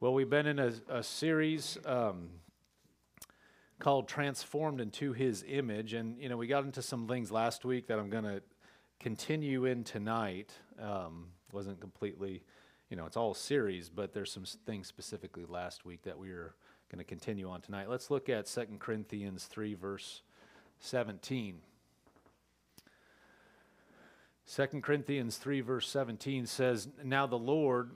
Well, we've been in a, a series um, called Transformed into His Image. And, you know, we got into some things last week that I'm going to continue in tonight. Um, wasn't completely, you know, it's all series, but there's some things specifically last week that we are going to continue on tonight. Let's look at 2 Corinthians 3, verse 17. 2 Corinthians 3, verse 17 says, Now the Lord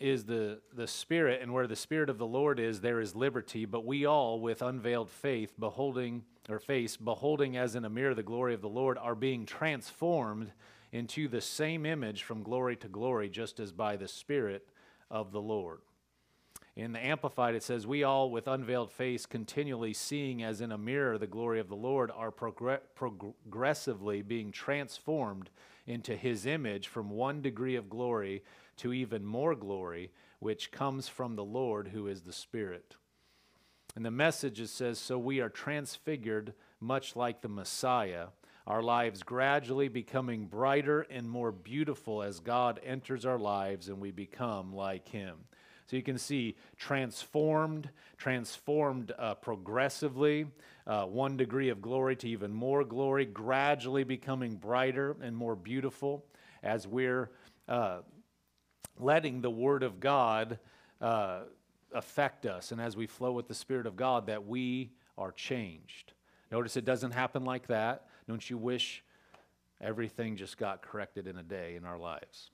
is the, the Spirit, and where the Spirit of the Lord is, there is liberty. But we all, with unveiled faith, beholding or face, beholding as in a mirror the glory of the Lord, are being transformed into the same image from glory to glory, just as by the Spirit of the Lord. In the Amplified, it says, We all, with unveiled face, continually seeing as in a mirror the glory of the Lord, are progr- progressively being transformed into his image from one degree of glory to even more glory, which comes from the Lord who is the Spirit. And the message says, So we are transfigured much like the Messiah, our lives gradually becoming brighter and more beautiful as God enters our lives and we become like Him. So you can see transformed, transformed uh, progressively, uh, one degree of glory to even more glory, gradually becoming brighter and more beautiful as we're uh, letting the Word of God uh, affect us, and as we flow with the Spirit of God, that we are changed. Notice it doesn't happen like that. Don't you wish everything just got corrected in a day in our lives?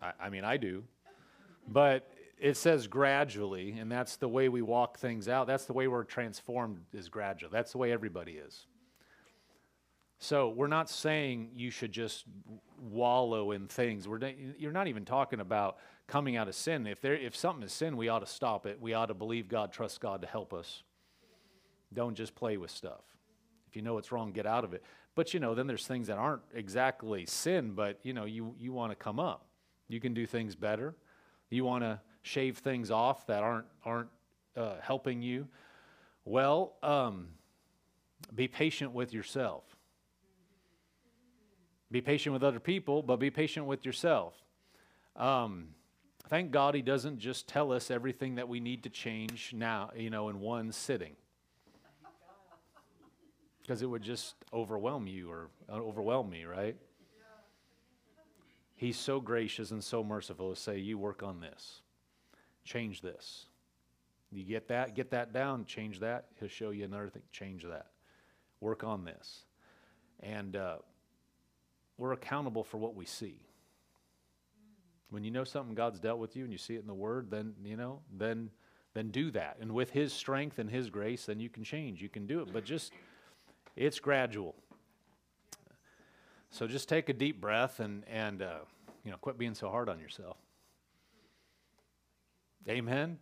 I, I mean, I do. But it says gradually, and that's the way we walk things out. That's the way we're transformed is gradual. That's the way everybody is. So we're not saying you should just wallow in things. We're, you're not even talking about coming out of sin. If, there, if something is sin, we ought to stop it. We ought to believe God, trust God to help us. Don't just play with stuff. If you know it's wrong, get out of it. But you know, then there's things that aren't exactly sin, but you know, you, you want to come up. You can do things better. You want to shave things off that aren't aren't uh, helping you. Well, um, be patient with yourself. Be patient with other people, but be patient with yourself. Um, thank God he doesn't just tell us everything that we need to change now, you know, in one sitting. Because it would just overwhelm you or uh, overwhelm me, right? He's so gracious and so merciful to say, You work on this, change this. You get that, get that down, change that. He'll show you another thing, change that. Work on this. And uh, we're accountable for what we see. When you know something God's dealt with you and you see it in the Word, then you know, then then do that. And with His strength and His grace, then you can change. You can do it. But just it's gradual. So just take a deep breath and and uh, you know, quit being so hard on yourself. Amen.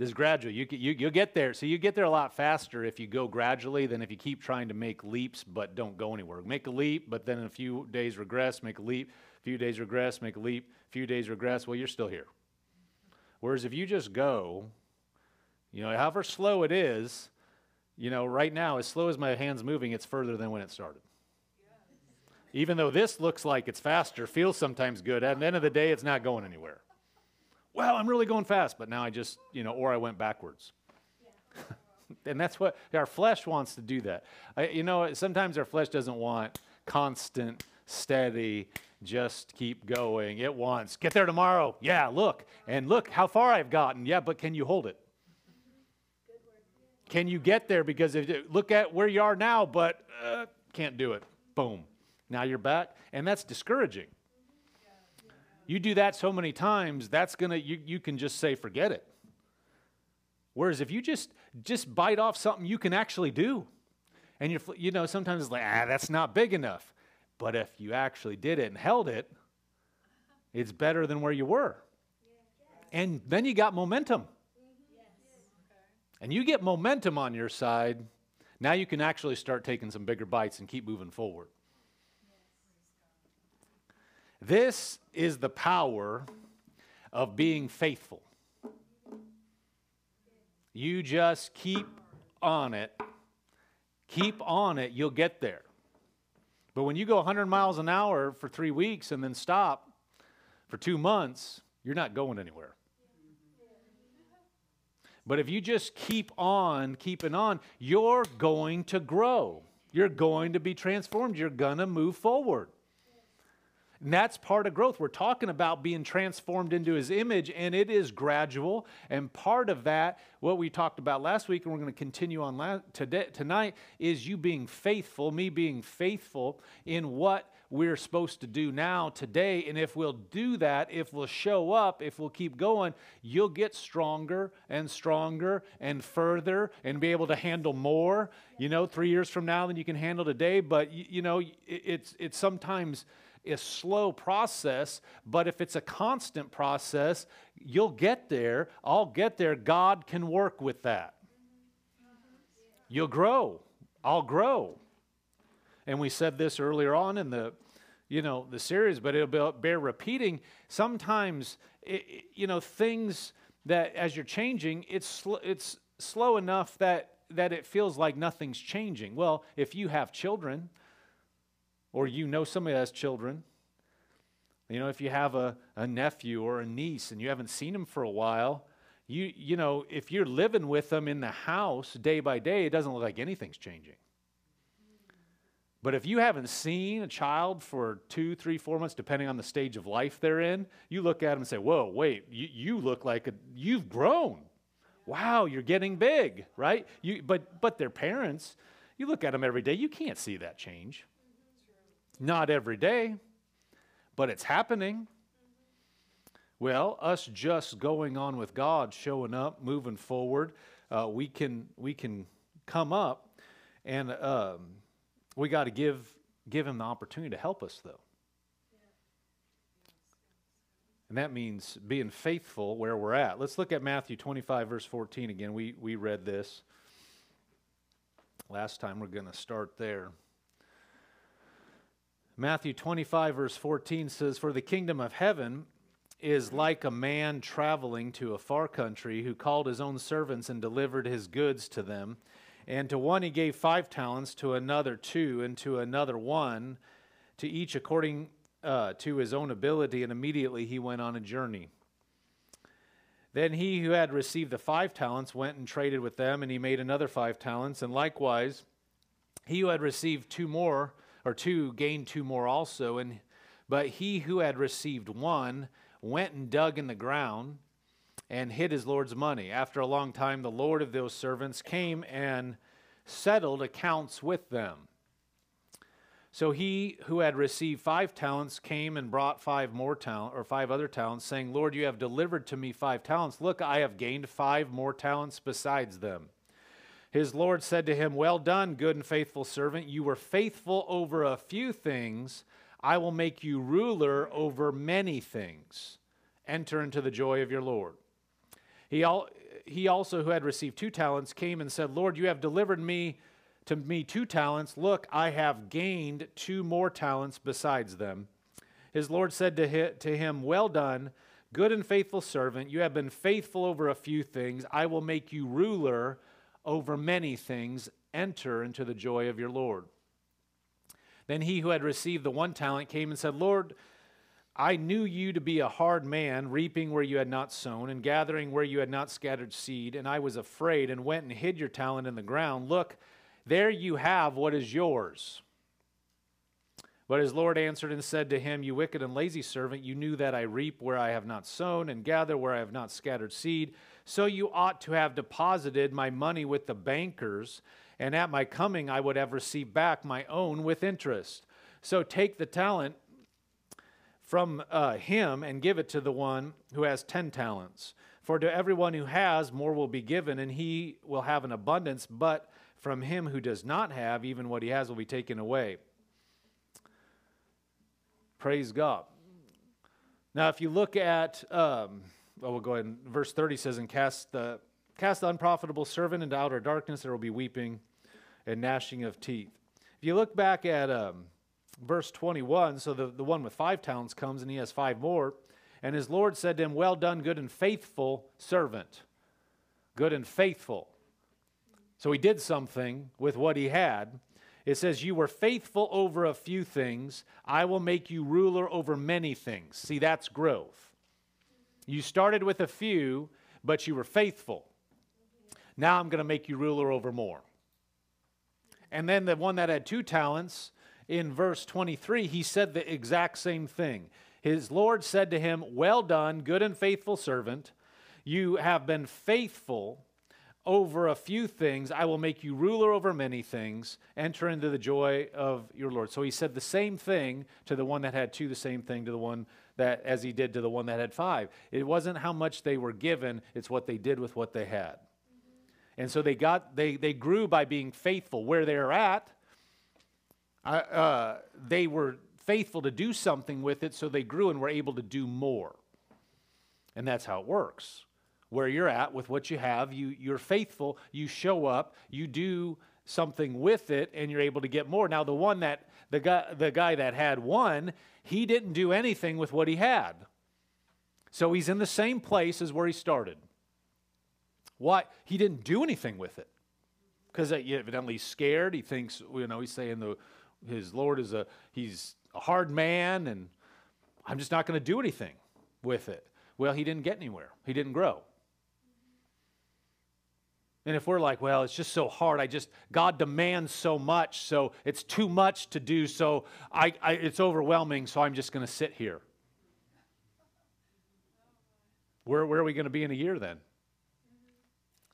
This is gradual. You, you, you'll get there. So you get there a lot faster if you go gradually than if you keep trying to make leaps but don't go anywhere. Make a leap, but then in a few days regress, make a leap, a few days regress, make a leap, a few days regress. Well, you're still here. Whereas if you just go, you know, however slow it is, you know, right now, as slow as my hand's moving, it's further than when it started. Even though this looks like it's faster, feels sometimes good, at the end of the day, it's not going anywhere well, I'm really going fast, but now I just, you know, or I went backwards. and that's what our flesh wants to do that. I, you know, sometimes our flesh doesn't want constant, steady, just keep going. It wants, get there tomorrow. Yeah, look. And look how far I've gotten. Yeah, but can you hold it? Can you get there? Because if you look at where you are now, but uh, can't do it. Boom. Now you're back. And that's discouraging. You do that so many times, that's gonna you, you can just say forget it. Whereas if you just just bite off something you can actually do, and you're you know sometimes it's like ah that's not big enough, but if you actually did it and held it, it's better than where you were, and then you got momentum. And you get momentum on your side, now you can actually start taking some bigger bites and keep moving forward. This is the power of being faithful. You just keep on it. Keep on it, you'll get there. But when you go 100 miles an hour for three weeks and then stop for two months, you're not going anywhere. But if you just keep on keeping on, you're going to grow. You're going to be transformed. You're going to move forward. And that's part of growth. We're talking about being transformed into his image, and it is gradual. And part of that, what we talked about last week, and we're going to continue on la- today, tonight, is you being faithful, me being faithful in what we're supposed to do now, today. And if we'll do that, if we'll show up, if we'll keep going, you'll get stronger and stronger and further and be able to handle more, you know, three years from now than you can handle today. But, you, you know, it's, it's sometimes a slow process, but if it's a constant process, you'll get there. I'll get there. God can work with that. You'll grow. I'll grow. And we said this earlier on in the you know the series but it'll bear repeating sometimes it, you know things that as you're changing it's sl- it's slow enough that that it feels like nothing's changing well if you have children or you know somebody that has children. You know, if you have a, a nephew or a niece and you haven't seen them for a while, you, you know, if you're living with them in the house day by day, it doesn't look like anything's changing. But if you haven't seen a child for two, three, four months, depending on the stage of life they're in, you look at them and say, Whoa, wait, you, you look like a, you've grown. Wow, you're getting big, right? You, but, but their parents, you look at them every day, you can't see that change. Not every day, but it's happening. Well, us just going on with God, showing up, moving forward, uh, we can we can come up, and um, we got to give give Him the opportunity to help us, though. And that means being faithful where we're at. Let's look at Matthew 25, verse 14 again. We, we read this last time. We're going to start there. Matthew 25, verse 14 says, For the kingdom of heaven is like a man traveling to a far country who called his own servants and delivered his goods to them. And to one he gave five talents, to another two, and to another one, to each according uh, to his own ability. And immediately he went on a journey. Then he who had received the five talents went and traded with them, and he made another five talents. And likewise, he who had received two more or two gained two more also. And but he who had received one went and dug in the ground and hid his Lord's money. After a long time, the Lord of those servants came and settled accounts with them. So he who had received five talents came and brought five more talents, or five other talents, saying, Lord, you have delivered to me five talents. Look, I have gained five more talents besides them. His Lord said to him, Well done, good and faithful servant. You were faithful over a few things. I will make you ruler over many things. Enter into the joy of your Lord. He, al- he also, who had received two talents, came and said, Lord, you have delivered me to me two talents. Look, I have gained two more talents besides them. His Lord said to to him, Well done, good and faithful servant. You have been faithful over a few things. I will make you ruler over many things, enter into the joy of your Lord. Then he who had received the one talent came and said, Lord, I knew you to be a hard man, reaping where you had not sown, and gathering where you had not scattered seed. And I was afraid and went and hid your talent in the ground. Look, there you have what is yours. But his Lord answered and said to him, You wicked and lazy servant, you knew that I reap where I have not sown, and gather where I have not scattered seed. So you ought to have deposited my money with the bankers, and at my coming I would have received back my own with interest. So take the talent from uh, him and give it to the one who has ten talents. For to everyone who has, more will be given, and he will have an abundance, but from him who does not have, even what he has will be taken away. Praise God. Now, if you look at. Um, well, go ahead and verse 30 says, And cast the, cast the unprofitable servant into outer darkness, there will be weeping and gnashing of teeth. If you look back at um, verse 21, so the, the one with five talents comes and he has five more. And his Lord said to him, Well done, good and faithful servant. Good and faithful. So he did something with what he had. It says, You were faithful over a few things. I will make you ruler over many things. See, that's growth. You started with a few, but you were faithful. Now I'm going to make you ruler over more. And then the one that had two talents, in verse 23, he said the exact same thing. His Lord said to him, Well done, good and faithful servant. You have been faithful over a few things. I will make you ruler over many things. Enter into the joy of your Lord. So he said the same thing to the one that had two, the same thing to the one that, as he did to the one that had five. It wasn't how much they were given, it's what they did with what they had. And so they got, they, they grew by being faithful. Where they're at, uh, they were faithful to do something with it, so they grew and were able to do more. And that's how it works. Where you're at with what you have, you, you're faithful, you show up, you do something with it, and you're able to get more. Now, the one that, the guy, the guy that had one, he didn't do anything with what he had. So he's in the same place as where he started. Why? He didn't do anything with it. Because evidently he's scared. He thinks, you know, he's saying the, his Lord is a, he's a hard man and I'm just not going to do anything with it. Well, he didn't get anywhere, he didn't grow. And if we're like, well, it's just so hard, I just, God demands so much, so it's too much to do, so I, I it's overwhelming, so I'm just going to sit here. Where, where are we going to be in a year then?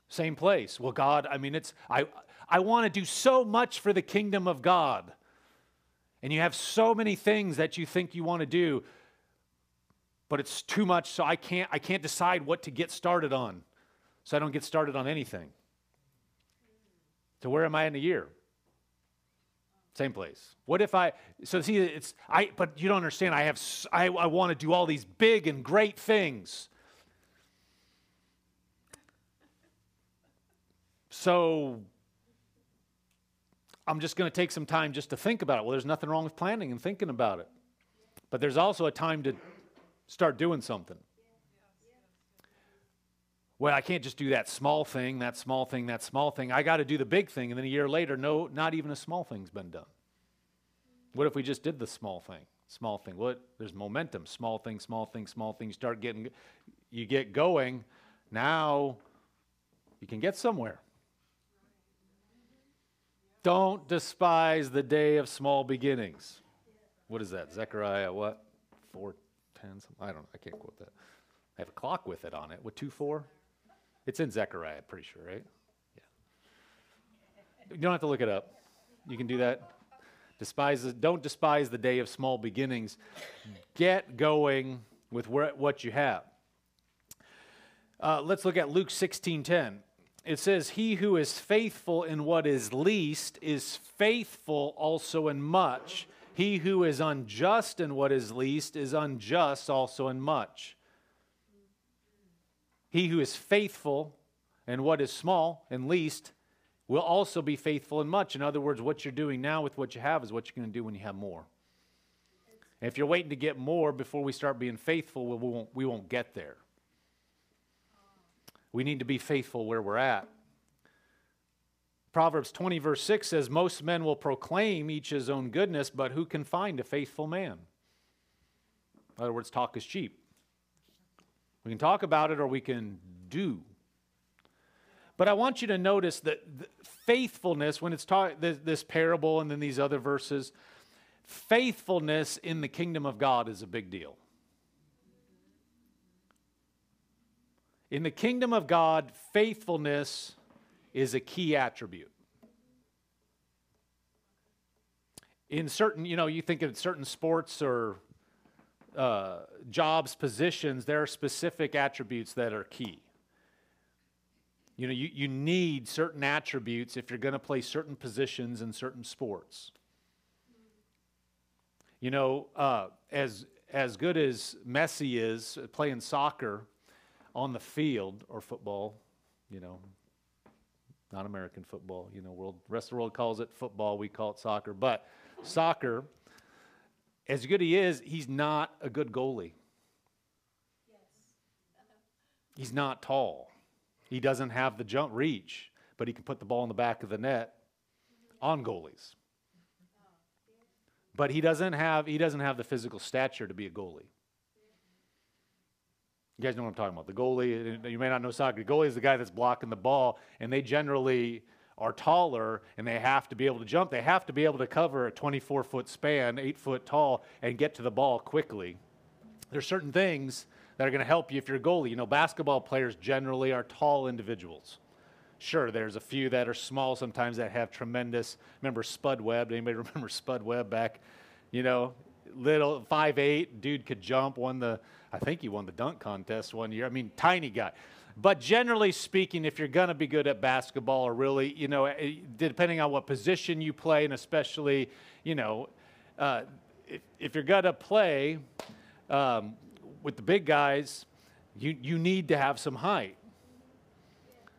Same place. Well, God, I mean, it's, I, I want to do so much for the kingdom of God and you have so many things that you think you want to do but it's too much so i can't i can't decide what to get started on so i don't get started on anything so where am i in a year same place what if i so see it's i but you don't understand i have i, I want to do all these big and great things so I'm just going to take some time just to think about it. Well, there's nothing wrong with planning and thinking about it. But there's also a time to start doing something. Well, I can't just do that small thing, that small thing, that small thing. I got to do the big thing. And then a year later, no, not even a small thing's been done. What if we just did the small thing? Small thing. What? There's momentum. Small thing, small thing, small thing. You start getting, you get going. Now you can get somewhere. Don't despise the day of small beginnings. What is that? Zechariah what? 410? I don't know. I can't quote that. I have a clock with it on it. With 2 4? It's in Zechariah, I'm pretty sure, right? Yeah. You don't have to look it up. You can do that. Despise, don't despise the day of small beginnings. Get going with what you have. Uh, let's look at Luke 16 10 it says, He who is faithful in what is least is faithful also in much. He who is unjust in what is least is unjust also in much. He who is faithful in what is small and least will also be faithful in much. In other words, what you're doing now with what you have is what you're going to do when you have more. If you're waiting to get more before we start being faithful, we won't, we won't get there. We need to be faithful where we're at. Proverbs 20, verse 6 says, Most men will proclaim each his own goodness, but who can find a faithful man? In other words, talk is cheap. We can talk about it or we can do. But I want you to notice that faithfulness, when it's taught this parable and then these other verses, faithfulness in the kingdom of God is a big deal. In the kingdom of God, faithfulness is a key attribute. In certain, you know, you think of certain sports or uh, jobs, positions, there are specific attributes that are key. You know, you, you need certain attributes if you're going to play certain positions in certain sports. You know, uh, as, as good as Messi is playing soccer, on the field or football, you know, not American football, you know, world rest of the world calls it football, we call it soccer, but soccer as good he is, he's not a good goalie. He's not tall. He doesn't have the jump reach, but he can put the ball in the back of the net on goalies. But he doesn't have he doesn't have the physical stature to be a goalie. You guys know what I'm talking about. The goalie, you may not know soccer. The goalie is the guy that's blocking the ball, and they generally are taller and they have to be able to jump. They have to be able to cover a 24 foot span, eight foot tall, and get to the ball quickly. There's certain things that are going to help you if you're a goalie. You know, basketball players generally are tall individuals. Sure, there's a few that are small sometimes that have tremendous. Remember Spud Webb? Anybody remember Spud Webb back? You know, little five eight dude could jump. Won the, I think he won the dunk contest one year. I mean, tiny guy. But generally speaking, if you're going to be good at basketball, or really, you know, eh, depending on what position you play, and especially, you know, uh, if, if you're going to play um, with the big guys, you, you need to have some height.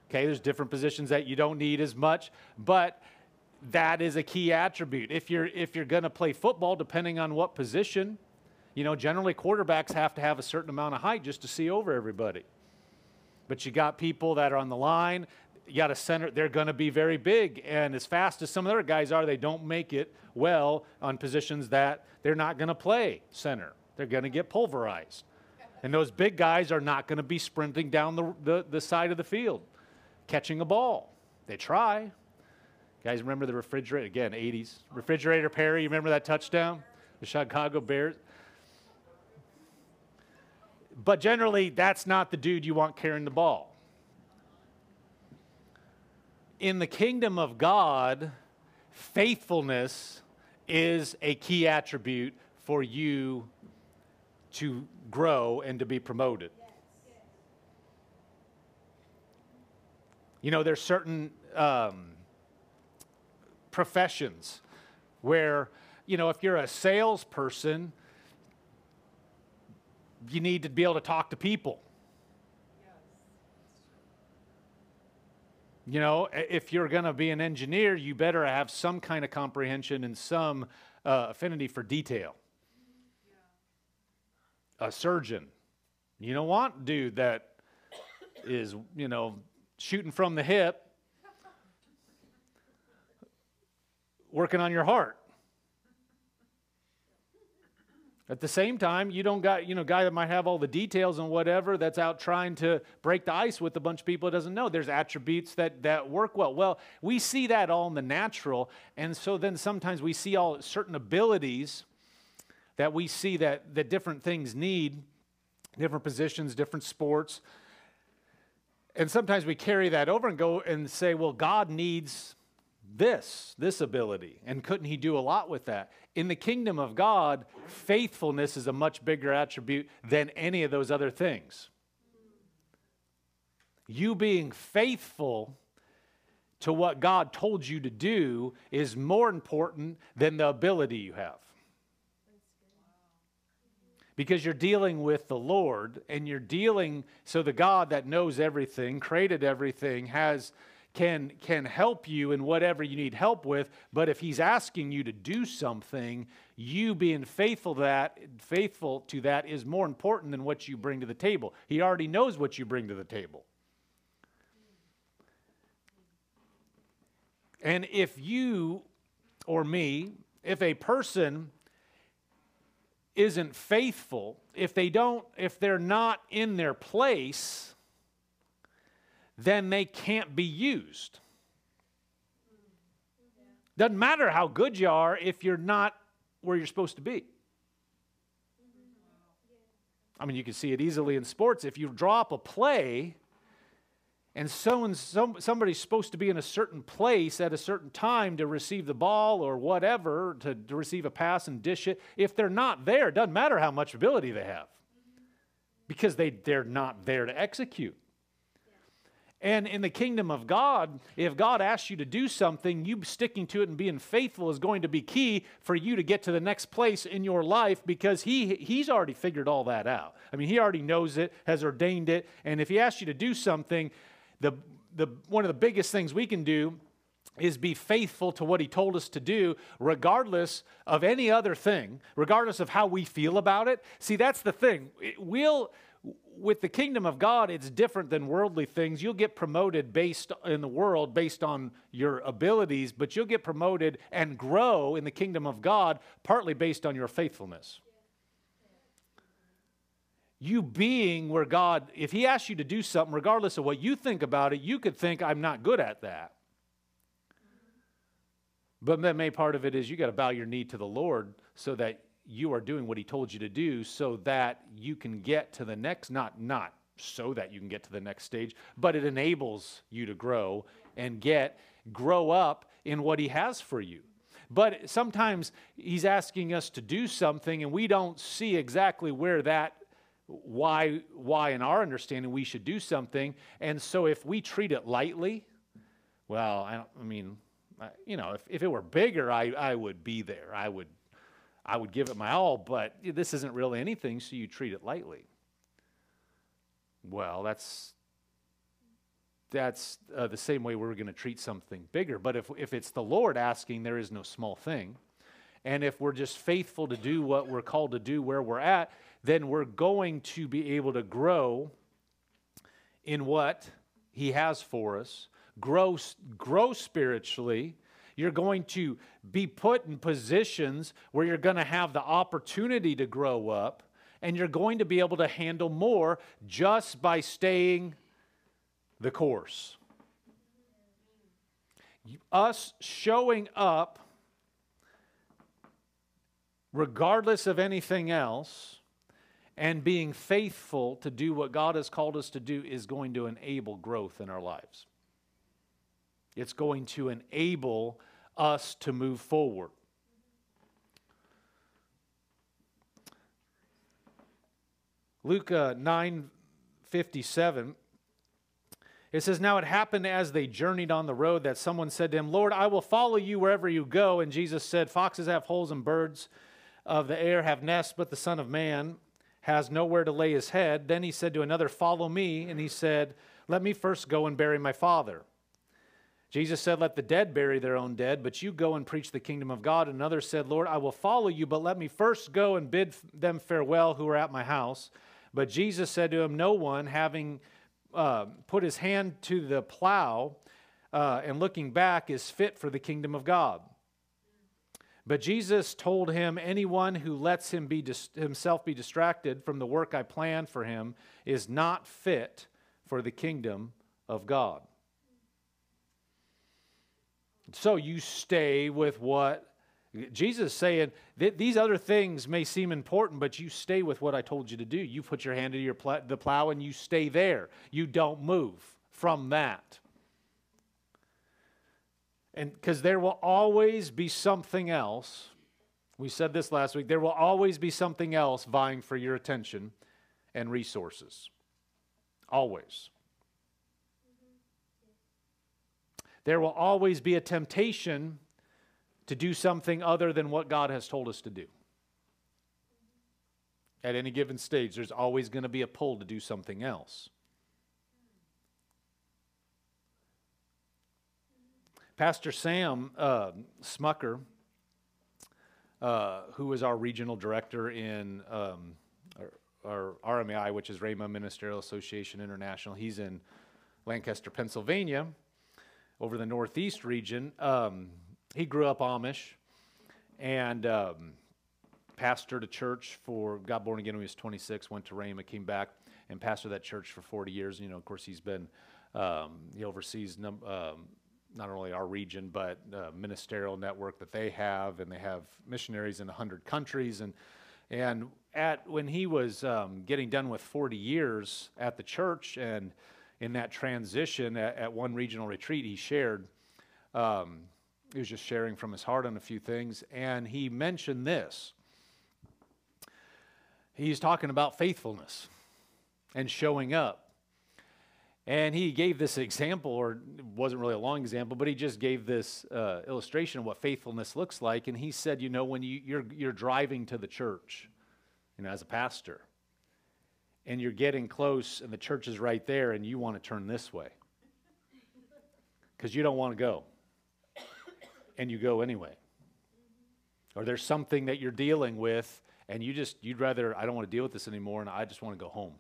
Okay, there's different positions that you don't need as much, but that is a key attribute. If you're if you're going to play football, depending on what position, you know, generally quarterbacks have to have a certain amount of height just to see over everybody. But you got people that are on the line. You got a center. They're going to be very big, and as fast as some of their guys are, they don't make it well on positions that they're not going to play center. They're going to get pulverized, and those big guys are not going to be sprinting down the, the, the side of the field catching a ball. They try. Guys, remember the refrigerator? Again, 80s. Refrigerator Perry, you remember that touchdown? The Chicago Bears. But generally, that's not the dude you want carrying the ball. In the kingdom of God, faithfulness is a key attribute for you to grow and to be promoted. You know, there's certain um, professions where, you know, if you're a salesperson, you need to be able to talk to people. You know, if you're going to be an engineer, you better have some kind of comprehension and some uh, affinity for detail. A surgeon, you don't want dude that is, you know, shooting from the hip, working on your heart. At the same time, you don't got, you know, guy that might have all the details and whatever that's out trying to break the ice with a bunch of people that doesn't know. There's attributes that that work well. Well, we see that all in the natural, and so then sometimes we see all certain abilities that we see that that different things need, different positions, different sports. And sometimes we carry that over and go and say, well, God needs this, this ability. And couldn't he do a lot with that? In the kingdom of God, faithfulness is a much bigger attribute than any of those other things. You being faithful to what God told you to do is more important than the ability you have because you're dealing with the Lord and you're dealing so the God that knows everything, created everything, has can can help you in whatever you need help with, but if he's asking you to do something, you being faithful to that faithful to that is more important than what you bring to the table. He already knows what you bring to the table. And if you or me, if a person isn't faithful, if they don't, if they're not in their place, then they can't be used. Doesn't matter how good you are if you're not where you're supposed to be. I mean, you can see it easily in sports. If you drop a play, and so and some, somebody's supposed to be in a certain place at a certain time to receive the ball or whatever, to, to receive a pass and dish it, if they're not there, it doesn't matter how much ability they have because they, they're not there to execute. And in the kingdom of God, if God asks you to do something, you sticking to it and being faithful is going to be key for you to get to the next place in your life because he, He's already figured all that out. I mean, He already knows it, has ordained it. And if He asks you to do something, the, the, one of the biggest things we can do is be faithful to what he told us to do, regardless of any other thing, regardless of how we feel about it. See, that's the thing. we'll, with the kingdom of God, it's different than worldly things. You'll get promoted based in the world based on your abilities, but you'll get promoted and grow in the kingdom of God partly based on your faithfulness. you being where God, if He asks you to do something, regardless of what you think about it, you could think, I'm not good at that. But the main part of it is you got to bow your knee to the Lord so that you are doing what He told you to do so that you can get to the next, not, not so that you can get to the next stage, but it enables you to grow and get, grow up in what He has for you. But sometimes He's asking us to do something and we don't see exactly where that why why in our understanding we should do something and so if we treat it lightly well i, I mean you know if, if it were bigger I, I would be there i would i would give it my all but this isn't really anything so you treat it lightly well that's that's uh, the same way we're going to treat something bigger but if, if it's the lord asking there is no small thing and if we're just faithful to do what we're called to do where we're at then we're going to be able to grow in what He has for us, grow, grow spiritually. You're going to be put in positions where you're going to have the opportunity to grow up, and you're going to be able to handle more just by staying the course. Us showing up, regardless of anything else, and being faithful to do what God has called us to do is going to enable growth in our lives. It's going to enable us to move forward. Luke uh, 9 57. It says, Now it happened as they journeyed on the road that someone said to him, Lord, I will follow you wherever you go. And Jesus said, Foxes have holes and birds of the air have nests, but the Son of Man has nowhere to lay his head. Then he said to another, Follow me. And he said, Let me first go and bury my father. Jesus said, Let the dead bury their own dead, but you go and preach the kingdom of God. Another said, Lord, I will follow you, but let me first go and bid them farewell who are at my house. But Jesus said to him, No one, having uh, put his hand to the plow uh, and looking back, is fit for the kingdom of God. But Jesus told him, Anyone who lets him be dis- himself be distracted from the work I planned for him is not fit for the kingdom of God. So you stay with what Jesus is saying these other things may seem important, but you stay with what I told you to do. You put your hand to your pl- the plow and you stay there. You don't move from that. And because there will always be something else. We said this last week. There will always be something else vying for your attention and resources. Always. There will always be a temptation to do something other than what God has told us to do. At any given stage, there's always going to be a pull to do something else. Pastor Sam uh, Smucker, uh, who is our regional director in um, our, our, RMAI, which is Rhema Ministerial Association International, he's in Lancaster, Pennsylvania, over the Northeast region. Um, he grew up Amish and um, pastored a church for, got born again when he was 26, went to Rhema, came back and pastored that church for 40 years. You know, of course, he's been, um, he oversees num- um, not only our region, but uh, ministerial network that they have, and they have missionaries in 100 countries. And, and at, when he was um, getting done with 40 years at the church and in that transition at, at one regional retreat, he shared, um, he was just sharing from his heart on a few things, and he mentioned this. He's talking about faithfulness and showing up. And he gave this example, or it wasn't really a long example, but he just gave this uh, illustration of what faithfulness looks like. And he said, you know, when you, you're, you're driving to the church, you know, as a pastor, and you're getting close, and the church is right there, and you want to turn this way because you don't want to go, and you go anyway. Or there's something that you're dealing with, and you just, you'd rather, I don't want to deal with this anymore, and I just want to go home.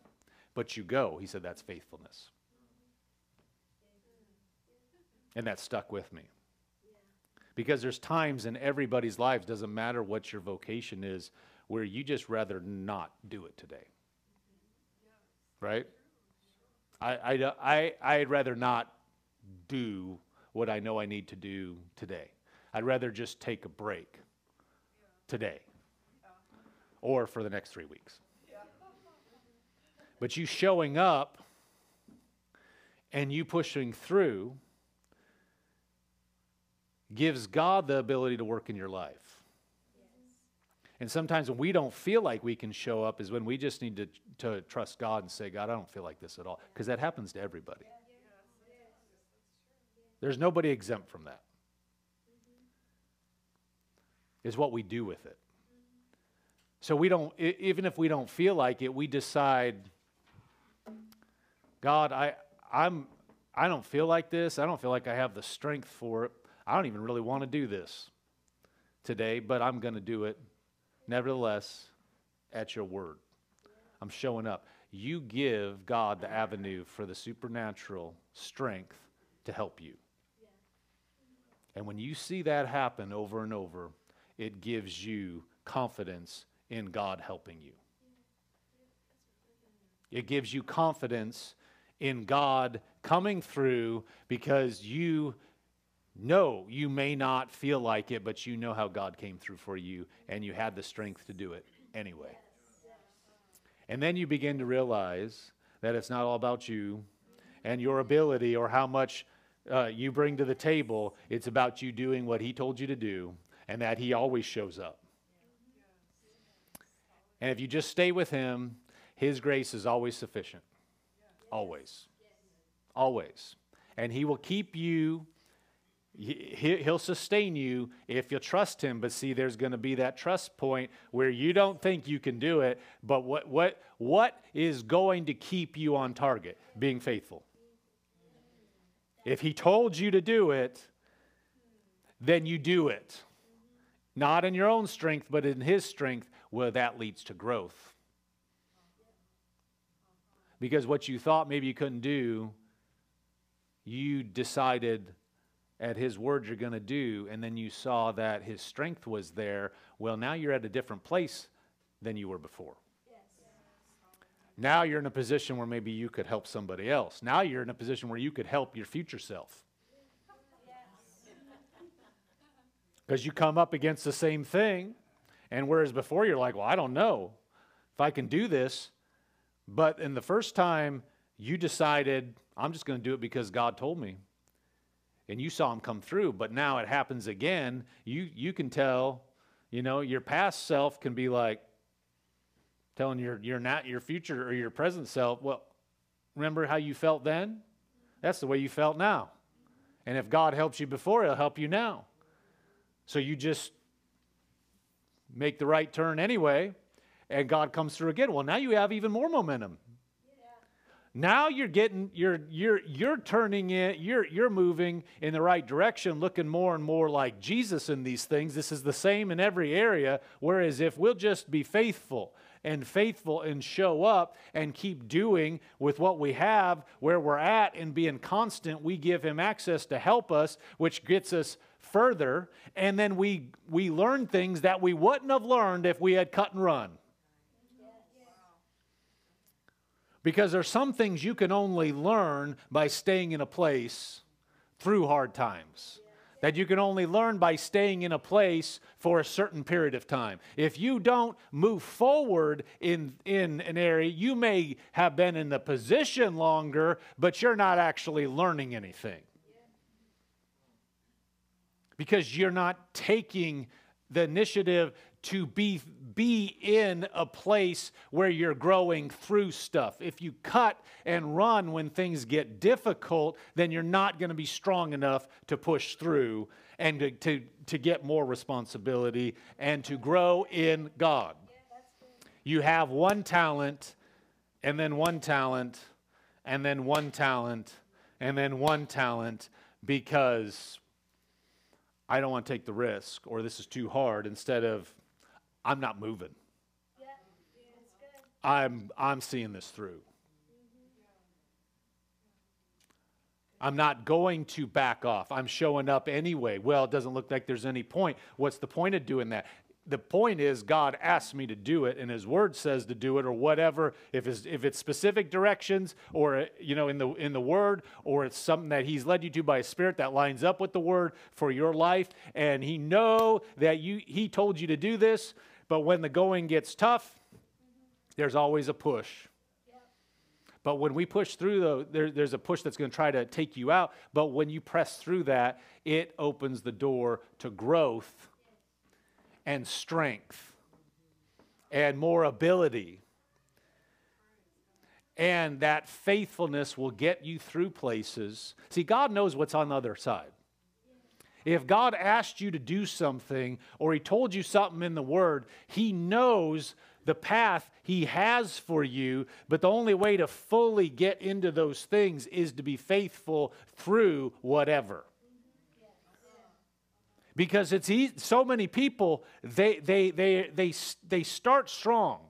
But you go. He said, that's faithfulness. And that stuck with me. Because there's times in everybody's lives, doesn't matter what your vocation is, where you just rather not do it today. Right? I, I, I, I'd rather not do what I know I need to do today. I'd rather just take a break today or for the next three weeks. But you showing up and you pushing through gives God the ability to work in your life. And sometimes when we don't feel like we can show up is when we just need to, to trust God and say, God, I don't feel like this at all. Because that happens to everybody. There's nobody exempt from that. It's what we do with it. So we don't, even if we don't feel like it, we decide, God, I, I'm, I don't feel like this. I don't feel like I have the strength for it. I don't even really want to do this today, but I'm going to do it nevertheless at your word. I'm showing up. You give God the avenue for the supernatural strength to help you. And when you see that happen over and over, it gives you confidence in God helping you. It gives you confidence in God coming through because you know you may not feel like it, but you know how God came through for you and you had the strength to do it anyway. And then you begin to realize that it's not all about you and your ability or how much uh, you bring to the table. It's about you doing what He told you to do and that He always shows up. And if you just stay with Him, His grace is always sufficient. Always. Always. And He will keep you He'll sustain you if you trust him. But see, there's going to be that trust point where you don't think you can do it. But what, what, what is going to keep you on target? Being faithful. If he told you to do it, then you do it. Not in your own strength, but in his strength, well, that leads to growth. Because what you thought maybe you couldn't do, you decided at his word you're going to do, and then you saw that his strength was there, well, now you're at a different place than you were before. Yes. Now you're in a position where maybe you could help somebody else. Now you're in a position where you could help your future self. Because you come up against the same thing, and whereas before you're like, well, I don't know if I can do this. But in the first time, you decided, I'm just going to do it because God told me and you saw him come through, but now it happens again. You, you can tell, you know, your past self can be like telling your, your, not, your future or your present self, well, remember how you felt then? That's the way you felt now. And if God helps you before, he'll help you now. So you just make the right turn anyway, and God comes through again. Well, now you have even more momentum. Now you're getting you're you're you're turning it you're you're moving in the right direction looking more and more like Jesus in these things. This is the same in every area whereas if we'll just be faithful and faithful and show up and keep doing with what we have where we're at and being constant, we give him access to help us which gets us further and then we we learn things that we wouldn't have learned if we had cut and run. Because there's some things you can only learn by staying in a place through hard times. That you can only learn by staying in a place for a certain period of time. If you don't move forward in, in an area, you may have been in the position longer, but you're not actually learning anything. Because you're not taking the initiative to be, be in a place where you're growing through stuff. If you cut and run when things get difficult, then you're not going to be strong enough to push through and to, to, to get more responsibility and to grow in God. You have one talent, and then one talent, and then one talent, and then one talent because I don't want to take the risk or this is too hard instead of I'm not moving. Yeah, I'm, I'm seeing this through. I'm not going to back off. I'm showing up anyway. Well, it doesn't look like there's any point. What's the point of doing that? the point is God asked me to do it and his word says to do it or whatever if it's if it's specific directions or you know in the in the word or it's something that he's led you to by a spirit that lines up with the word for your life and he know that you he told you to do this but when the going gets tough there's always a push but when we push through, the, there, there's a push that's going to try to take you out. But when you press through that, it opens the door to growth and strength and more ability. And that faithfulness will get you through places. See, God knows what's on the other side. If God asked you to do something or He told you something in the Word, He knows the path He has for you, but the only way to fully get into those things is to be faithful through whatever. Because it's so many people, they, they, they, they, they start strong,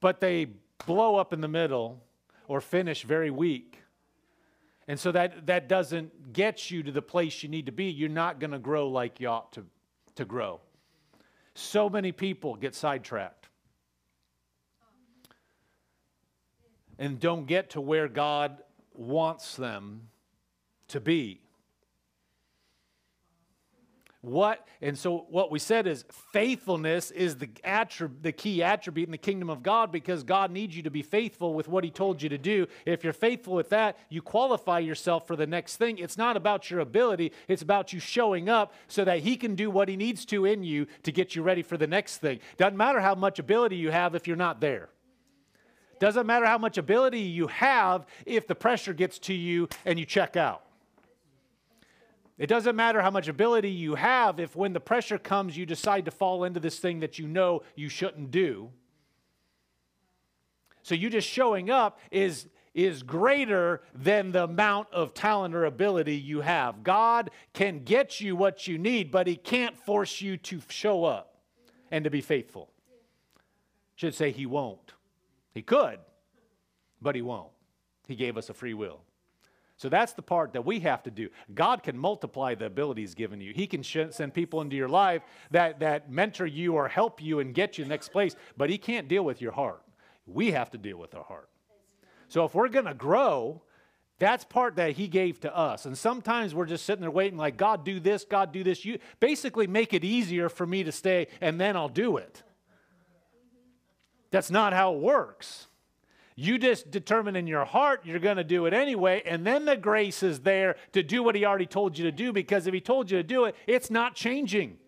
but they blow up in the middle or finish very weak. And so that, that doesn't get you to the place you need to be. You're not going to grow like you ought to, to grow. So many people get sidetracked and don't get to where God wants them to be. What and so what we said is faithfulness is the attrib- the key attribute in the kingdom of God because God needs you to be faithful with what he told you to do. If you're faithful with that, you qualify yourself for the next thing. It's not about your ability, it's about you showing up so that he can do what he needs to in you to get you ready for the next thing. Doesn't matter how much ability you have if you're not there. Doesn't matter how much ability you have if the pressure gets to you and you check out. It doesn't matter how much ability you have if, when the pressure comes, you decide to fall into this thing that you know you shouldn't do. So, you just showing up is, is greater than the amount of talent or ability you have. God can get you what you need, but He can't force you to show up and to be faithful. Should say He won't. He could, but He won't. He gave us a free will. So that's the part that we have to do. God can multiply the abilities given you. He can sh- send people into your life that, that mentor you or help you and get you next place, but He can't deal with your heart. We have to deal with our heart. So if we're going to grow, that's part that He gave to us. And sometimes we're just sitting there waiting, like, God, do this, God, do this. You basically make it easier for me to stay, and then I'll do it. That's not how it works. You just determine in your heart you're going to do it anyway, and then the grace is there to do what He already told you to do because if He told you to do it, it's not changing.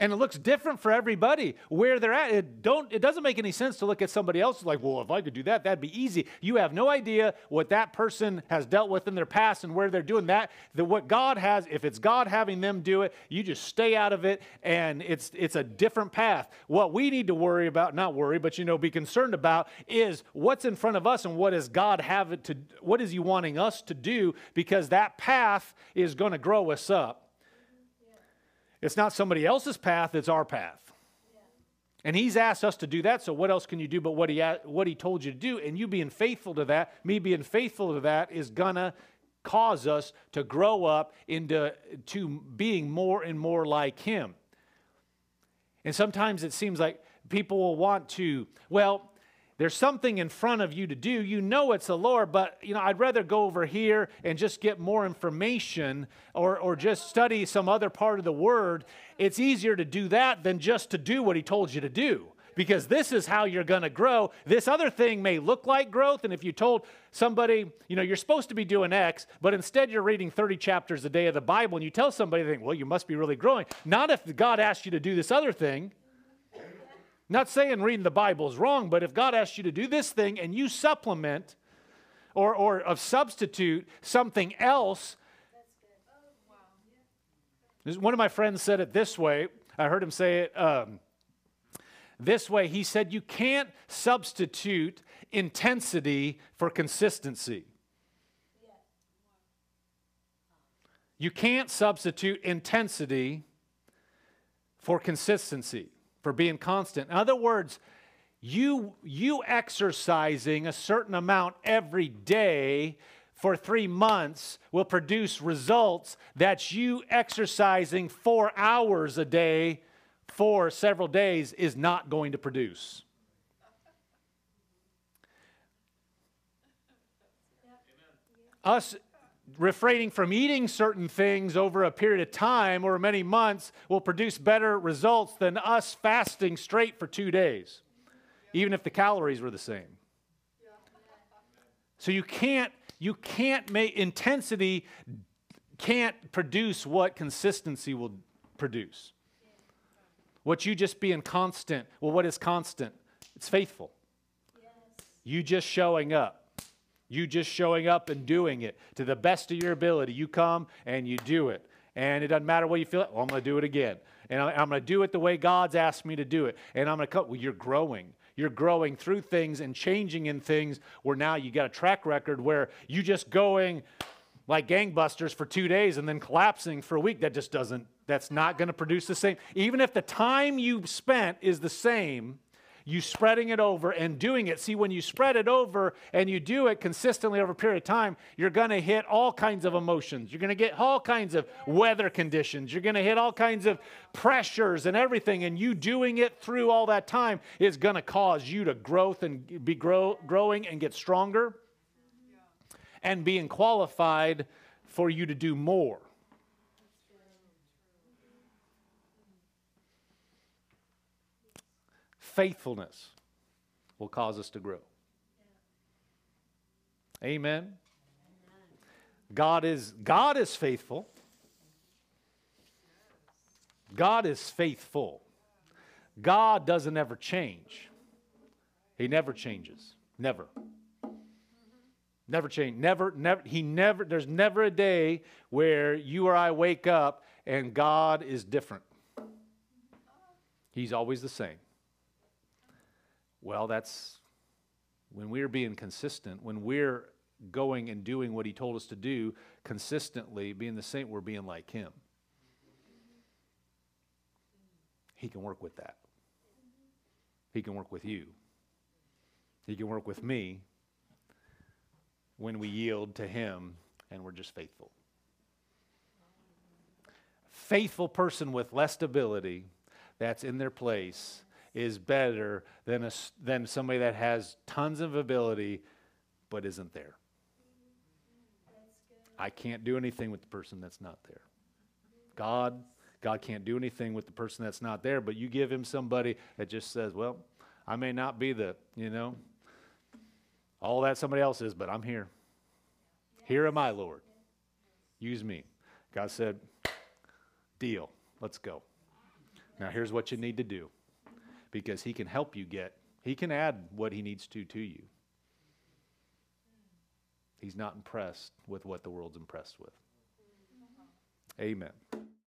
And it looks different for everybody where they're at. It, don't, it doesn't make any sense to look at somebody else like, well, if I could do that, that'd be easy. You have no idea what that person has dealt with in their past and where they're doing that. That what God has, if it's God having them do it, you just stay out of it and it's, it's a different path. What we need to worry about, not worry, but you know, be concerned about is what's in front of us and what is God have it to, what is He wanting us to do because that path is going to grow us up. It's not somebody else's path, it's our path. And he's asked us to do that, so what else can you do but what he, what he told you to do? And you being faithful to that, me being faithful to that, is gonna cause us to grow up into to being more and more like him. And sometimes it seems like people will want to, well, there's something in front of you to do. You know it's the Lord, but you know, I'd rather go over here and just get more information or, or just study some other part of the word. It's easier to do that than just to do what he told you to do. Because this is how you're going to grow. This other thing may look like growth. And if you told somebody, you know, you're supposed to be doing X, but instead you're reading 30 chapters a day of the Bible, and you tell somebody, they think, well, you must be really growing. Not if God asked you to do this other thing. Not saying reading the Bible is wrong, but if God asks you to do this thing and you supplement or, or of substitute something else, one of my friends said it this way. I heard him say it um, this way. He said, You can't substitute intensity for consistency. You can't substitute intensity for consistency for being constant. In other words, you, you exercising a certain amount every day for three months will produce results that you exercising four hours a day for several days is not going to produce. Us refraining from eating certain things over a period of time or many months will produce better results than us fasting straight for two days, even if the calories were the same. So you can't you can't make intensity can't produce what consistency will produce. What you just being constant. Well, what is constant? It's faithful. Yes. You just showing up. You just showing up and doing it to the best of your ability. You come and you do it. And it doesn't matter what you feel. Well, oh, I'm going to do it again. And I'm going to do it the way God's asked me to do it. And I'm going to come. Well, you're growing. You're growing through things and changing in things where now you got a track record where you just going like gangbusters for two days and then collapsing for a week. That just doesn't, that's not going to produce the same. Even if the time you spent is the same, you spreading it over and doing it. See, when you spread it over and you do it consistently over a period of time, you're going to hit all kinds of emotions. You're going to get all kinds of weather conditions. You're going to hit all kinds of pressures and everything. And you doing it through all that time is going to cause you to growth and be grow, growing and get stronger and being qualified for you to do more. Faithfulness will cause us to grow. Amen. God is God is faithful. God is faithful. God doesn't ever change. He never changes. Never. Never change. Never, never, he never, there's never a day where you or I wake up and God is different. He's always the same. Well, that's when we're being consistent, when we're going and doing what He told us to do consistently, being the saint, we're being like Him. He can work with that. He can work with you. He can work with me when we yield to Him and we're just faithful. Faithful person with less stability that's in their place is better than, a, than somebody that has tons of ability but isn't there. I can't do anything with the person that's not there. God, God can't do anything with the person that's not there, but you give him somebody that just says, well, I may not be the, you know, all that somebody else is, but I'm here. Here am I, Lord. Use me. God said, deal. Let's go. Now, here's what you need to do because he can help you get, he can add what he needs to to you. He's not impressed with what the world's impressed with. Amen.